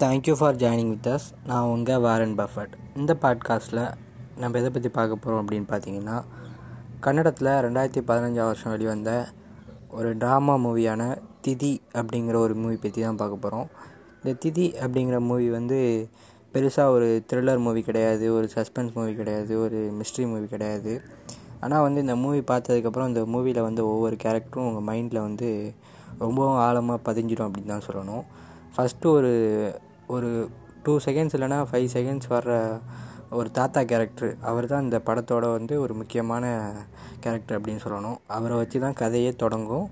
Thank you for joining with us நான் உங்கள் Warren Buffett இந்த பாட்காஸ்ட்டில் நம்ம எதை பற்றி பார்க்க போகிறோம் அப்படின்னு பார்த்தீங்கன்னா கன்னடத்தில் ரெண்டாயிரத்தி பதினஞ்சாம் வருஷம் வெளிவந்த ஒரு ட்ராமா மூவியான திதி அப்படிங்கிற ஒரு மூவி பற்றி தான் பார்க்க போகிறோம் இந்த திதி அப்படிங்கிற மூவி வந்து பெருசாக ஒரு த்ரில்லர் மூவி கிடையாது ஒரு சஸ்பென்ஸ் மூவி கிடையாது ஒரு மிஸ்ட்ரி மூவி கிடையாது. ஆனால் வந்து இந்த மூவி பார்த்ததுக்கப்புறம் இந்த மூவியில் வந்து ஒவ்வொரு கேரக்டரும் உங்கள் மைண்டில் வந்து ரொம்பவும் ஆழமாக பதிஞ்சிடும் அப்படின்னு தான் சொல்லணும். ஃபஸ்ட்டு ஒரு ஒரு டூ செகண்ட்ஸ் இல்லைனா ஃபைவ் செகண்ட்ஸ் வர்ற ஒரு தாத்தா கேரக்டர் அவர் தான் இந்த படத்தோட வந்து ஒரு முக்கியமான கேரக்டர் அப்படின்னு சொல்லணும். அவரை வச்சு தான் கதையே தொடங்கும்.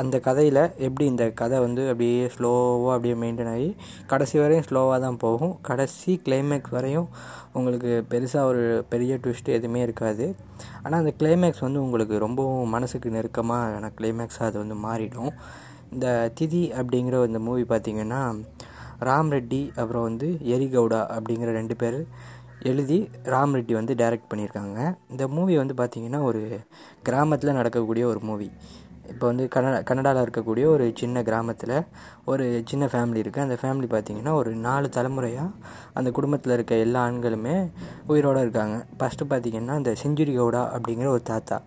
அந்த கதையில் எப்படி இந்த கதை வந்து அப்படியே ஸ்லோவாக அப்படியே மெயின்டைன் ஆகி கடைசி வரையும் ஸ்லோவாக தான் போகும். கடைசி கிளைமேக்ஸ் வரையும் உங்களுக்கு பெருசாக ஒரு பெரிய ட்விஸ்ட் எதுவுமே இருக்காது. ஆனால் அந்த கிளைமேக்ஸ் வந்து உங்களுக்கு ரொம்பவும் மனசுக்கு நெருக்கமான கிளைமேக்ஸாக அது வந்து மாறிடும். இந்த திதி அப்படிங்கிற இந்த மூவி பார்த்திங்கன்னா ராம் ரெட்டி அப்புறம் வந்து எரிகவுடா அப்படிங்கிற ரெண்டு பேர் எழுதி ராம் ரெட்டி வந்து டைரக்ட் பண்ணியிருக்காங்க. இந்த மூவி வந்து பார்த்திங்கன்னா ஒரு கிராமத்தில் நடக்கக்கூடிய ஒரு மூவி இப்போ வந்து கனடா கன்னடாவில் இருக்கக்கூடிய ஒரு சின்ன கிராமத்தில் ஒரு சின்ன ஃபேமிலி இருக்குது அந்த ஃபேமிலி பார்த்திங்கன்னா ஒரு நாலு தலைமுறையாக அந்த குடும்பத்தில் இருக்க எல்லா ஆண்களுமே உயிரோடு இருக்காங்க. ஃபஸ்ட்டு பார்த்திங்கன்னா இந்த செஞ்சுரி கவுடா அப்படிங்கிற ஒரு தாத்தா.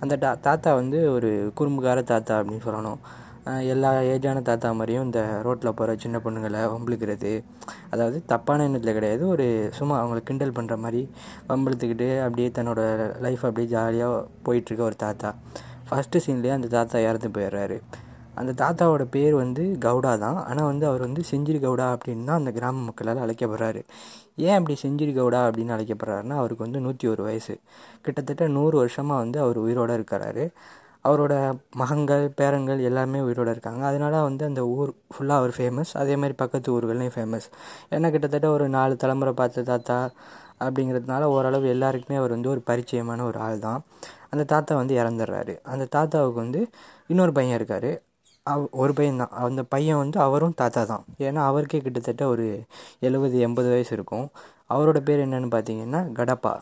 அந்த தா தாத்தா வந்து ஒரு குறும்புக்கார தாத்தா அப்படின்னு சொல்லணும். எல்லா ஏஜான தாத்தா மாதிரியும் இந்த ரோட்டில் போகிற சின்ன பொண்ணுங்களை வம்பிழுக்கிறது. அதாவது தப்பான எண்ணத்தில் கிடையாது ஒரு சும்மா அவங்கள கிண்டல் பண்ணுற மாதிரி வம்பிழுத்துக்கிட்டு அப்படியே தன்னோட லைஃப் அப்படியே ஜாலியாக போயிட்டுருக்க ஒரு தாத்தா. ஃபஸ்ட்டு சீன்லேயே அந்த தாத்தா இறந்து போயிடுறாரு. அந்த தாத்தாவோட பேர் வந்து கவுடா தான். ஆனால் வந்து அவர் வந்து செஞ்சிரி கவுடா அப்படின்னு தான் அந்த கிராம மக்களால் அழைக்கப்படுறாரு. ஏன் அப்படி செஞ்சிரி கவுடா அப்படின்னு அழைக்கப்படுறாருன்னா அவருக்கு வந்து நூற்றி ஒரு வயசு. கிட்டத்தட்ட நூறு வருஷமாக வந்து அவர் உயிரோடு இருக்கிறாரு. அவரோட மகன்கள் பேரன்கள் எல்லாருமே உயிரோடு இருக்காங்க. அதனால வந்து அந்த ஊர் ஃபுல்லாக அவர் ஃபேமஸ் அதே மாதிரி பக்கத்து ஊர்கள்லையும் ஃபேமஸ் ஏன்னா கிட்டத்தட்ட ஒரு நாலு தலைமுறை பார்த்த தாத்தா அப்படிங்கிறதுனால ஓரளவு எல்லாருக்குமே அவர் வந்து ஒரு பரிச்சயமான ஒரு ஆள் தான். அந்த தாத்தா வந்து இறந்துடுறாரு அந்த தாத்தாவுக்கு வந்து இன்னொரு பையன் இருக்கார். அவ் ஒரு பையன் தான். அந்த பையன் வந்து அவரும் தாத்தா தான். ஏன்னா அவருக்கே கிட்டத்தட்ட ஒரு எழுபது எண்பது வயசு இருக்கும். அவரோட பேர் என்னென்னு பார்த்தீங்கன்னா கடப்பா.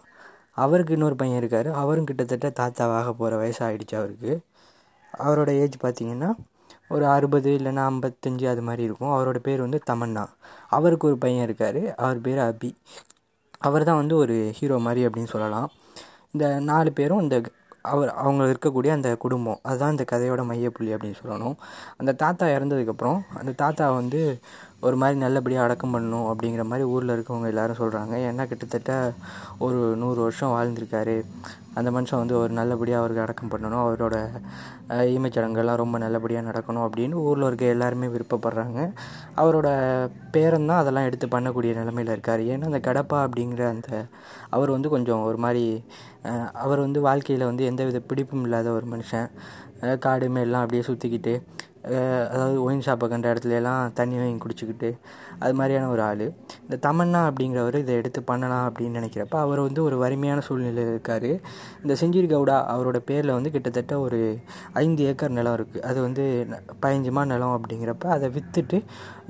அவருக்கு இன்னொரு பையன் இருக்கார். அவரும் கிட்டத்தட்ட தாத்தாவாக போகிற வயசு ஆகிடுச்சு அவருக்கு. அவரோட ஏஜ் பார்த்திங்கன்னா ஒரு அறுபது இல்லைன்னா ஐம்பத்தஞ்சு அது மாதிரி இருக்கும். அவரோட பேர் வந்து தமன்னா. அவருக்கு ஒரு பையன் இருக்கார். அவர் பேர் அபி. அவர் தான் வந்து ஒரு ஹீரோ மாதிரி அப்படின்னு சொல்லலாம். இந்த நாலு பேரும் இந்த அவர் அவங்க இருக்கக்கூடிய அந்த குடும்பம். அதுதான் இந்த கதையோட மையப்புள்ளி அப்படின்னு சொல்லணும். அந்த தாத்தா இறந்ததுக்கப்புறம் அந்த தாத்தா வந்து ஒரு மாதிரி நல்லபடியாக அடக்கம் பண்ணணும் அப்படிங்கிற மாதிரி ஊரில் இருக்கவங்க எல்லோரும் சொல்கிறாங்க ஏன்னா கிட்டத்தட்ட ஒரு நூறு வருஷம் வாழ்ந்திருக்காரு. அந்த மனுஷன் வந்து ஒரு நல்லபடியாக அவருக்கு அடக்கம் பண்ணணும். அவரோட ஈமைச்சடங்கெல்லாம் ரொம்ப நல்லபடியாக நடக்கணும் அப்படின்னு ஊரில் இருக்க எல்லாருமே விருப்பப்படுறாங்க. அவரோட பேரந்தான் அதெல்லாம் எடுத்து பண்ணக்கூடிய நிலமையில் இருக்கார். ஏன்னா அந்த கடப்பா அப்படிங்கிற அந்த அவர் வந்து கொஞ்சம் ஒரு மாதிரி அவர் வந்து வாழ்க்கையில் வந்து எந்த வித பிடிப்பும் இல்லாத ஒரு மனுஷன். காடு மேலாம் அப்படியே சுற்றிக்கிட்டு அதாவது ஒயின் ஷாப்பை கண்ட இடத்துல எல்லாம் தண்ணி வாங்கி குடிச்சிக்கிட்டு அது மாதிரியான ஒரு ஆள். இந்த தமன்னா அப்படிங்கிறவர் இதை எடுத்து பண்ணலாம் அப்படின்னு நினைக்கிறப்ப அவர் வந்து ஒரு வறுமையான சூழ்நிலையில் இருக்கார். இந்த செஞ்சுரி கவுடா அவரோட பேரில் வந்து கிட்டத்தட்ட ஒரு ஐந்து ஏக்கர் நிலம் இருக்குது அது வந்து பதினஞ்சுமா நிலம் அப்படிங்கிறப்ப அதை விற்றுட்டு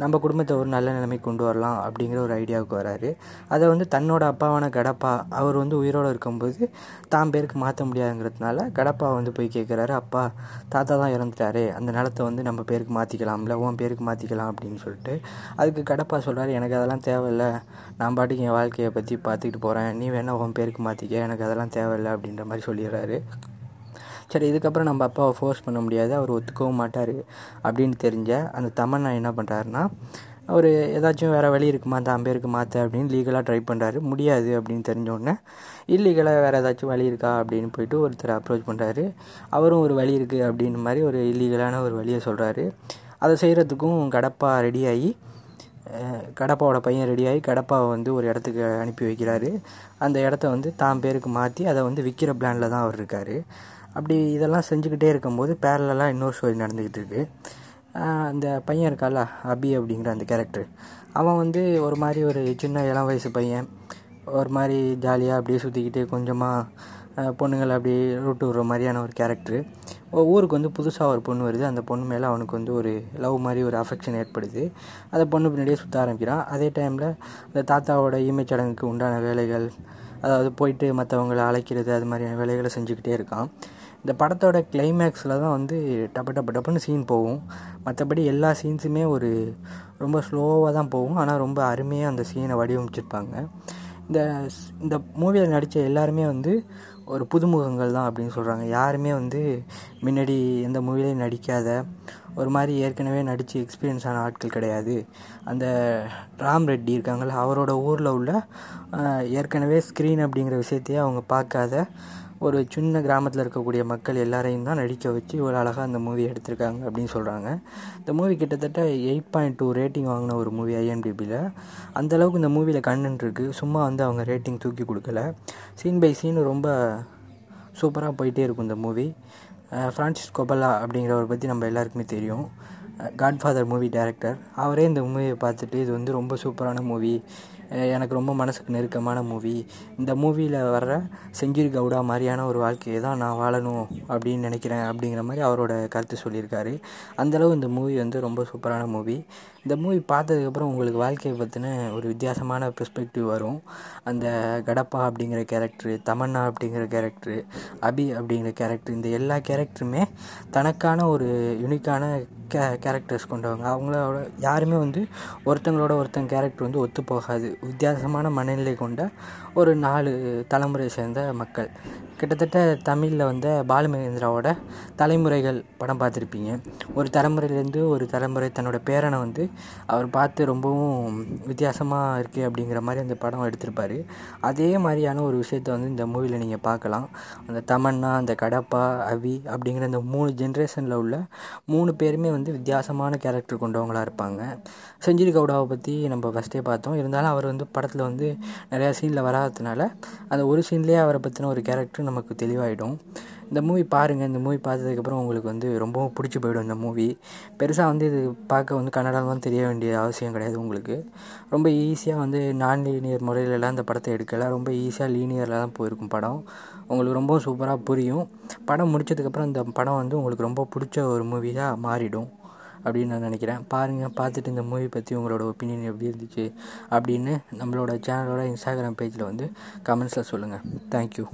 நம்ம குடும்பத்தை ஒரு நல்ல நிலைமைக்கு கொண்டு வரலாம் அப்படிங்கிற ஒரு ஐடியாவுக்கு வராரு. அதை வந்து தன்னோட அப்பாவான கடப்பா அவர் வந்து உயிரோடு இருக்கும்போது தான் பேருக்கு மாற்ற முடியாதுங்கிறதுனால கடப்பா வந்து போய் கேட்குறாரு அப்பா தாத்தா தான் இறந்துட்டாரு அந்த நிலத்தை வந்து நம்ம பேருக்கு மாற்றிக்கலாம்ல உன் பேருக்கு மாற்றிக்கலாம் அப்படின்னு சொல்லிட்டு. அதுக்கு கடப்பா சொல்கிறார் எனக்கு அதெல்லாம் தேவையில்ல. நான் பாட்டுக்கு என் வாழ்க்கையை பற்றி பார்த்துக்கிட்டு போகிறேன் நீ வேணால் உன் பேருக்கு மாற்றிக்க எனக்கு அதெல்லாம் தேவையில்லை அப்படின்ற மாதிரி சொல்லிடுறாரு. சரி இதுக்கப்புறம் நம்ம அப்பாவை ஃபோர்ஸ் பண்ண முடியாது. அவர் ஒத்துக்கவும் மாட்டார் அப்படின்னு தெரிஞ்ச அந்த தமன்னா என்ன பண்ணுறாருன்னா அவர் ஏதாச்சும் வேறு வழி இருக்குமா? அந்த பேருக்கு மாற்ற அப்படின்னு லீகலாக ட்ரை பண்ணுறாரு முடியாது அப்படின்னு தெரிஞ்சோடனே இல்லீகலாக வேறு ஏதாச்சும் வழி இருக்கா அப்படின்னு போயிட்டு ஒருத்தர் அப்ரோச் பண்ணுறாரு அவரும் ஒரு வழி இருக்குது அப்படின்னு மாதிரி ஒரு இல்லீகலான ஒரு வழியை சொல்கிறாரு அதை செய்கிறதுக்கும் கடப்பா ரெடியாகி கடப்பாவோட பையன் ரெடியாகி கடப்பாவை வந்து ஒரு இடத்துக்கு அனுப்பி வைக்கிறாரு. அந்த இடத்த வந்து தான் பேருக்கு மாற்றி அதை வந்து விற்கிற பிளானில் தான் அவர் இருக்கார். அப்படி இதெல்லாம் செஞ்சுக்கிட்டே இருக்கும்போது பேரலாக இன்னொரு ஸ்டோரி நடந்துக்கிட்டு இருக்குது அந்த பையன் இருக்கால அபி அப்படிங்கிற அந்த கேரக்டர் அவன் வந்து ஒரு மாதிரி ஒரு சின்ன இளம் வயசு பையன். ஒரு மாதிரி ஜாலியாக அப்படியே சுற்றிக்கிட்டு கொஞ்சமாக பொண்ணுங்களை அப்படியே ரூட்டு விடுற மாதிரியான ஒரு கேரக்டரு ஊருக்கு வந்து புதுசாக ஒரு பொண்ணு வருது. அந்த பொண்ணு மேலே அவனுக்கு வந்து ஒரு லவ் மாதிரி ஒரு அஃபெக்ஷன் ஏற்படுது. அந்த பொண்ணு பின்னாடியே சுற்ற ஆரம்பிக்கிறான். அதே டைமில் அந்த தாத்தாவோட இமை சடங்குக்கு உண்டான வேலைகள் அதாவது போயிட்டு மற்றவங்களை அழைக்கிறது அது மாதிரியான வேலைகளை செஞ்சுக்கிட்டே இருக்கான். இந்த படத்தோட கிளைமேக்ஸில் தான் வந்து டப்பு டப்பு டப்புன்னு சீன் போகும். மற்றபடி எல்லா சீன்ஸுமே ஒரு ரொம்ப ஸ்லோவாக தான் போகும். ஆனால் ரொம்ப அருமையாக அந்த சீனை வடிவமைச்சிருப்பாங்க. இந்த இந்த மூவியில் நடித்த எல்லாருமே வந்து ஒரு புதுமுகங்கள் தான் அப்படின்னு சொல்கிறாங்க யாருமே வந்து முன்னாடி எந்த மூவிலையும் நடிக்காத ஒரு மாதிரி ஏற்கனவே நடித்து எக்ஸ்பீரியன்ஸ் ஆன ஆட்கள் கிடையாது. அந்த ராம் ரெட்டி இருக்காங்கள்ல அவரோட ஊரில் உள்ள ஏற்கனவே ஸ்க்ரீன் அப்படிங்கிற விஷயத்தையே அவங்க பார்க்காத ஒரு சின்ன கிராமத்தில் இருக்கக்கூடிய மக்கள் எல்லாரையும் தான் நடிக்க வச்சு இவ்வளோ அழகாக அந்த மூவி எடுத்திருக்காங்க அப்படின்னு சொல்கிறாங்க இந்த மூவி கிட்டத்தட்ட எயிட் பாயிண்ட் டூ ரேட்டிங் வாங்கின ஒரு மூவி ஐஎம்டிபியில் அந்தளவுக்கு இந்த மூவியில் கண்ணன் இருக்குது சும்மா வந்து அவங்க ரேட்டிங் தூக்கி கொடுக்கல. சீன் பை சீன் ரொம்ப சூப்பராக போயிட்டே இருக்கும் இந்த மூவி ஃப்ரான்சிஸ் கொபலா அப்படிங்கிறவரை பற்றி நம்ம எல்லாருக்குமே தெரியும். காட்ஃபாதர் மூவி டேரக்டர் அவரே இந்த மூவியை பார்த்துட்டு இது வந்து ரொம்ப சூப்பரான மூவி எனக்கு ரொம்ப மனசுக்கு நெருக்கமான மூவி இந்த மூவியில் வர்ற செங்கீர் கவுடா மாதிரியான ஒரு வாழ்க்கையை தான் நான் வாழணும் அப்படின்னு நினைக்கிறேன் அப்படிங்கிற மாதிரி அவரோட கருத்து சொல்லியிருக்காரு. அந்தளவு இந்த மூவி வந்து ரொம்ப சூப்பரான மூவி இந்த மூவி பார்த்ததுக்கப்புறம் உங்களுக்கு வாழ்க்கையை பற்றின ஒரு வித்தியாசமான பெர்ஸ்பெக்டிவ் வரும். அந்த கடப்பா அப்படிங்கிற கேரக்டரு தமன்னா அப்படிங்கிற கேரக்டரு அபி அப்படிங்கிற கேரக்டர் இந்த எல்லா கேரக்டருமே தனக்கான ஒரு யுனிக்கான கே கேரக்டர்ஸ் கொண்டவங்க. அவங்களோட யாருமே வந்து ஒருத்தங்களோட ஒருத்தங்க கேரக்டர் வந்து ஒத்து போகாது வித்தியாசமான மனநிலை கொண்ட ஒரு நாலு தலைமுறையை சேர்ந்த மக்கள். கிட்டத்தட்ட தமிழில் வந்த பாலுமகேந்திராவோட தலைமுறைகள் படம் பார்த்துருப்பீங்க. ஒரு தலைமுறையிலேருந்து ஒரு தலைமுறை தன்னோட பேரனை வந்து அவர் பார்த்து ரொம்பவும் வித்தியாசமாக இருக்குது அப்படிங்கிற மாதிரி அந்த படம் எடுத்திருப்பார். அதே மாதிரியான ஒரு விஷயத்த வந்து இந்த மூவியில் நீங்கள் பார்க்கலாம். அந்த தமன்னா அந்த கடப்பா அவி அப்படிங்கிற அந்த மூணு ஜென்ரேஷனில் உள்ள மூணு பேருமே வந்து வித்தியாசமான கேரக்டர் கொண்டவங்களாக இருப்பாங்க. செஞ்சிரி கவுடாவை பற்றி நம்ம ஃபஸ்ட்டே பார்த்தோம். இருந்தாலும் அவர் வந்து படத்தில் வந்து நிறையா சீனில் வராததுனால அந்த ஒரு சீன்லேயே அவரை பற்றின ஒரு கேரக்டர் நமக்கு தெளிவாயிடும். இந்த மூவி பாருங்கள் இந்த மூவி பார்த்ததுக்கப்புறம் உங்களுக்கு வந்து ரொம்பவும் பிடிச்சி போயிடும் இந்த மூவி பெருசாக வந்து இது பார்க்க வந்து கன்னடாலாம் தெரிய வேண்டிய அவசியம் கிடையாது உங்களுக்கு. ரொம்ப ஈஸியாக வந்து நான் லீனியர் முறையிலலாம் இந்த படத்தை எடுக்கலை. ரொம்ப ஈஸியாக லீனியரில் தான் போயிருக்கும் படம். உங்களுக்கு ரொம்ப சூப்பராக புரியும். படம் முடிச்சதுக்கப்புறம் இந்த படம் வந்து உங்களுக்கு ரொம்ப பிடிச்ச ஒரு மூவியாக மாறிடும் அப்படின்னு நான் நினைக்கிறேன். பாருங்கள் பார்த்துட்டு இந்த மூவி பற்றி உங்களோட ஒப்பீனியன் எப்படி இருந்துச்சு அப்படின்னு நம்மளோட சேனலோட இன்ஸ்டாகிராம் பேஜில் வந்து கமெண்ட்ஸில் சொல்லுங்கள் தேங்க்யூ